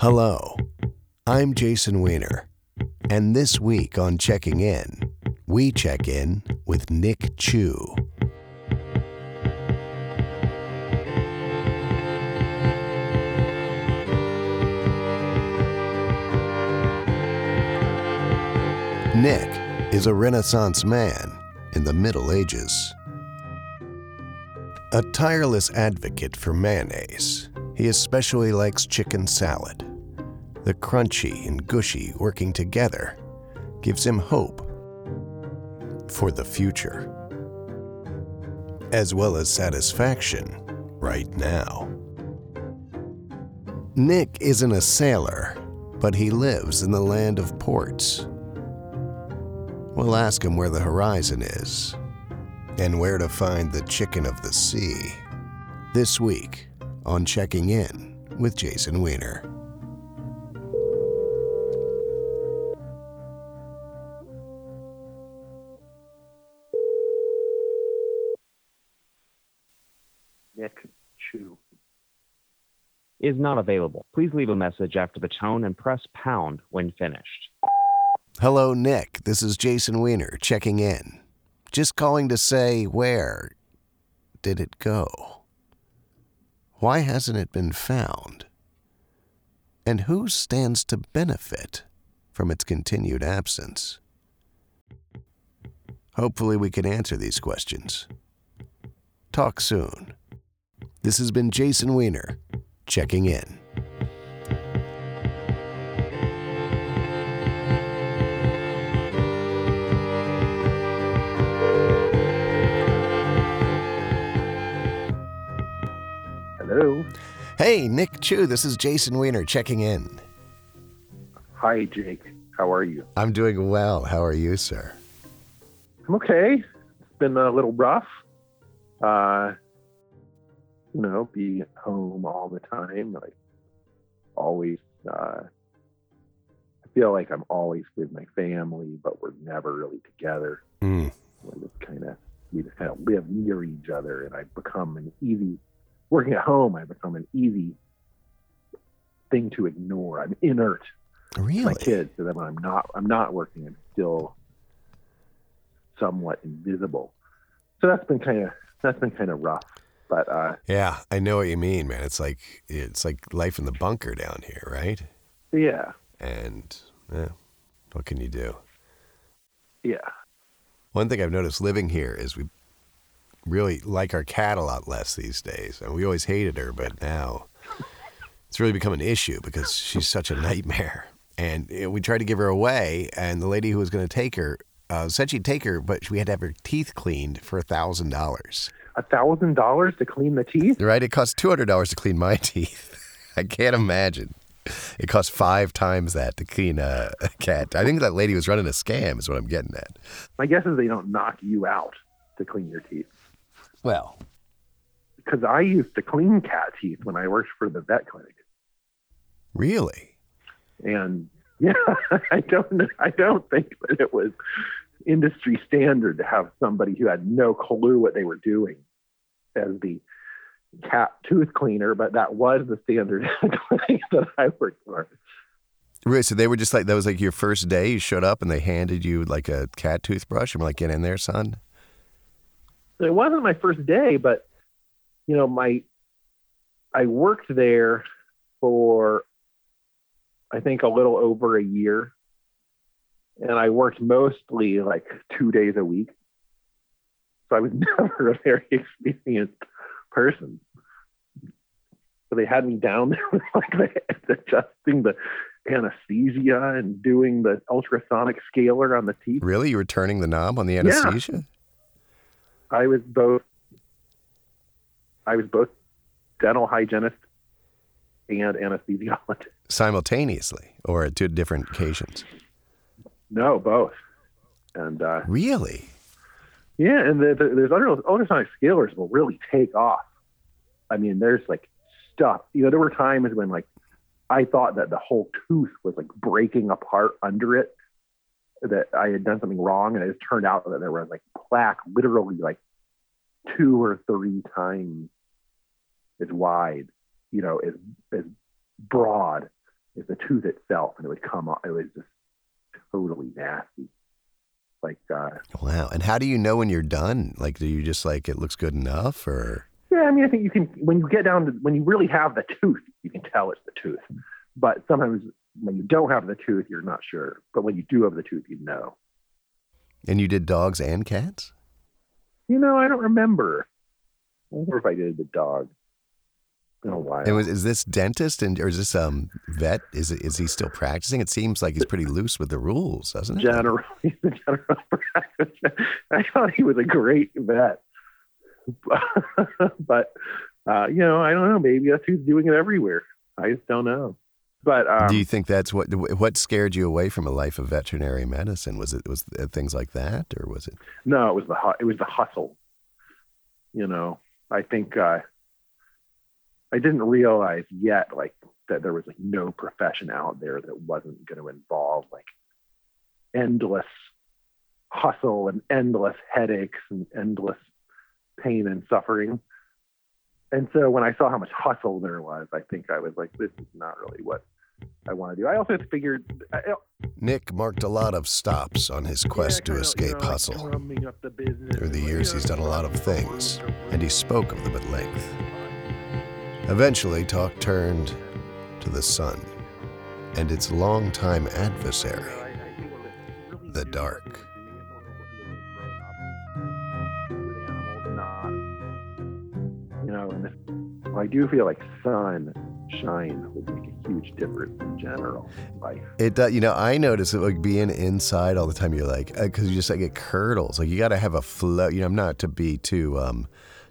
Hello, I'm Jason Weiner, and this week on Checking In, we check in with Nick Chu. Nick is a Renaissance man in the Middle Ages. A tireless advocate for mayonnaise, he especially likes chicken salad. The crunchy and gushy working together gives him hope for the future, as well as satisfaction right now. Nick isn't a sailor, but he lives in the land of ports. We'll ask him where the horizon is and where to find the chicken of the sea. This week on Checking In with Jason Weiner. Nick Chu. is not available. Please leave a message after the tone and press pound when finished. Hello, Nick. This is Jason Weiner checking in. Just calling to say where did it go? Why hasn't it been found? And who stands to benefit from its continued absence? Hopefully, we can answer these questions. Talk soon. This has been Jason Weiner checking in. Hello. Hey, Nick Chu, this is Jason Weiner checking in. Hi, Jake. How are you? I'm doing well. How are you, sir? I'm okay. It's been a little rough. Uh, you know, be home all the time. Like always. Uh, I feel like I'm always with my family, but we're never really together. Mm. We just kind of we just kind of live near each other, and I become an easy working at home. I become an easy thing to ignore. I'm inert Really? my kids so that when I'm not I'm not working, I'm still somewhat invisible. So that's been kind of that's been kind of rough. But uh, Yeah, I know what you mean, man. It's like it's like life in the bunker down here, right? yeah, And yeah, what can you do? yeah, One thing I've noticed living here is we really like our cat a lot less these days. And we always hated her, but now it's really become an issue because she's such a nightmare. And we tried to give her away, and the lady who was going to take her uh, said she'd take her, but we had to have her teeth cleaned for a thousand dollars. A thousand dollars to clean the teeth. Right? It costs two hundred dollars to clean my teeth. I can't imagine. It costs five times that to clean a, a cat. I think that lady was running a scam. Is what I'm getting at. My guess is they don't knock you out to clean your teeth Well, because I used to clean cat teeth when I worked for the vet clinic, really? and yeah, I don't I don't think that it was industry standard to have somebody who had no clue what they were doing as the cat tooth cleaner, but that was the standard that I worked for. Right. So they were just like that was like your first day. You showed up and they handed you like a cat toothbrush. I'm like, get in there, son. It wasn't my first day, but you know, my I worked there for I think a little over a year. And I worked mostly like two days a week. So I was never a very experienced person. So they had me down there with like adjusting the anesthesia and doing the ultrasonic scaler on the teeth. Really? You were turning the knob on the anesthesia? Yeah. I was both I was both dental hygienist and anesthesiologist. Simultaneously or at two different occasions? No, both. And uh, Really? yeah, and the, the, there's ultra- ultrasonic scalers will really take off. I mean, there's like stuff. You know, there were times when like I thought that the whole tooth was like breaking apart under it. That I had done something wrong, and it just turned out that there was like plaque, literally like two or three times as wide, you know, as as broad as the tooth itself, and it would come off. It was just totally nasty. Like, uh, Wow. And how do you know when you're done? Like, do you just like it looks good enough, or yeah, I mean, I think you can when you get down to when you really have the tooth, you can tell it's the tooth. But sometimes when you don't have the tooth, you're not sure. But when you do have the tooth, you know. and you did dogs and cats? You know, I don't remember. I wonder if I did the dog. Been a while. And was is this dentist and or is this um vet? Is is he still practicing? It seems like he's pretty loose with the rules, doesn't it? general. He's a general practice. I thought he was a great vet, but uh, you know, I don't know. Maybe that's who's doing it everywhere. I just don't know. But um, Do you think that's what what scared you away from a life of veterinary medicine? Was it was it things like that, or was it? no, it was the it was the hustle. You know, I think uh, I didn't realize yet, like that there was like no profession out there that wasn't going to involve like endless hustle and endless headaches and endless pain and suffering. And so when I saw how much hustle there was, I think I was like, this is not really what I want to do. I also figured, I, Nick marked a lot of stops on his quest to escape hustle. Through the years, he's done a lot of things, and he spoke of them at length. Eventually, talk turned to the sun and its longtime adversary, the dark. You know, and I do feel like sun shine would make a huge difference in general life. It does, you know, I notice it like being inside all the time. You're like, because you just like it curdles. Like you got to have a flow. You know, I'm not to be too um,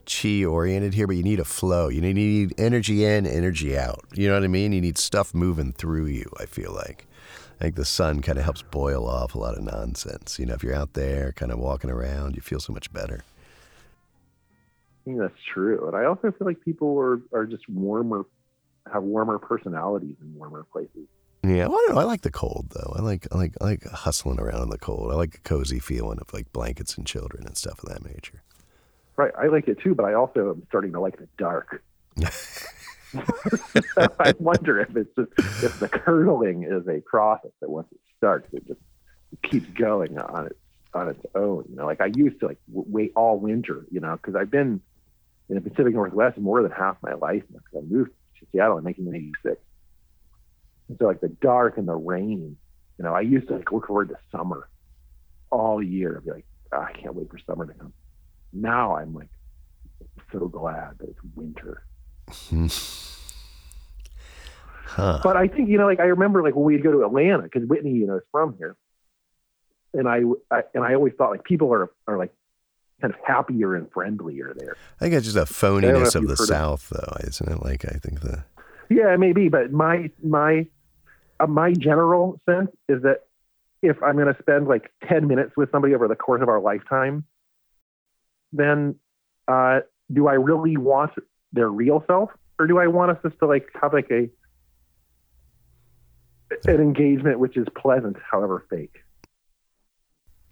chi oriented here, but you need a flow. You need, you need energy in, energy out. You know what I mean? You need stuff moving through you. I feel like, like the sun kind of helps boil off a lot of nonsense. You know, if you're out there, kind of walking around, you feel so much better. I think that's true. And I also feel like people are, are just warmer, have warmer personalities in warmer places. Yeah, well, I don't know. I like the cold though. I like, I like, I like hustling around in the cold. I like a cozy feeling of like blankets and children and stuff of that nature. Right. I like it too, but I also am starting to like the dark. I wonder if it's just if the curdling is a process that once it starts, it just keeps going on its on its own. You know, like I used to like w- wait all winter. You know, because I've been in the Pacific Northwest more than half my life now. Because I moved to Seattle in 1986, and so like the dark and the rain. You know, I used to like look forward to summer all year. I'd be like, "Ah, I can't wait for summer to come. Now I'm like so glad that it's winter. Huh. But I think you know, like I remember, like when we'd go to Atlanta because Whitney, you know, is from here, and I, I and I always thought like people are are like kind of happier and friendlier there. I think it's just a phoniness of the heard of- South, though, isn't it? Like I think the Yeah, maybe, but my my uh, my general sense is that if I'm going to spend like ten minutes with somebody over the course of our lifetime, then uh, do I really want their real self, or do I want us just to like have like a an engagement which is pleasant, however fake?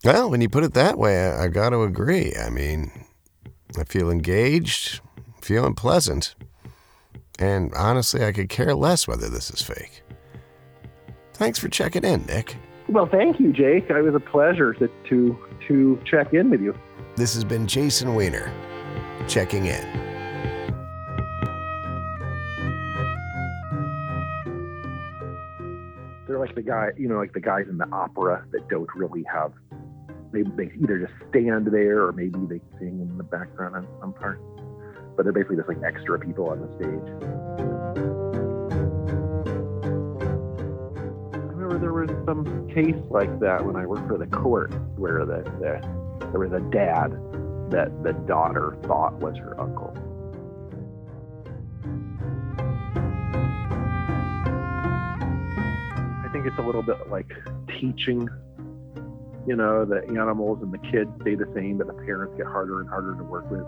well, when you put it that way, I, I got to agree. I mean, I feel engaged, feeling pleasant, and honestly, I could care less whether this is fake. Thanks for checking in, Nick. Well, thank you, Jake. It was a pleasure to to, to check in with you. This has been Jason Weiner checking in. they're like the guy, you know, like the guys in the opera that don't really have. They they either just stand there or maybe they sing in the background on some parts, but they're basically just like extra people on the stage. I remember there was some case like that when I worked for the court where the, the there was a dad that the daughter thought was her uncle. I think it's a little bit like teaching, you know, the animals and the kids stay the same, but the parents get harder and harder to work with.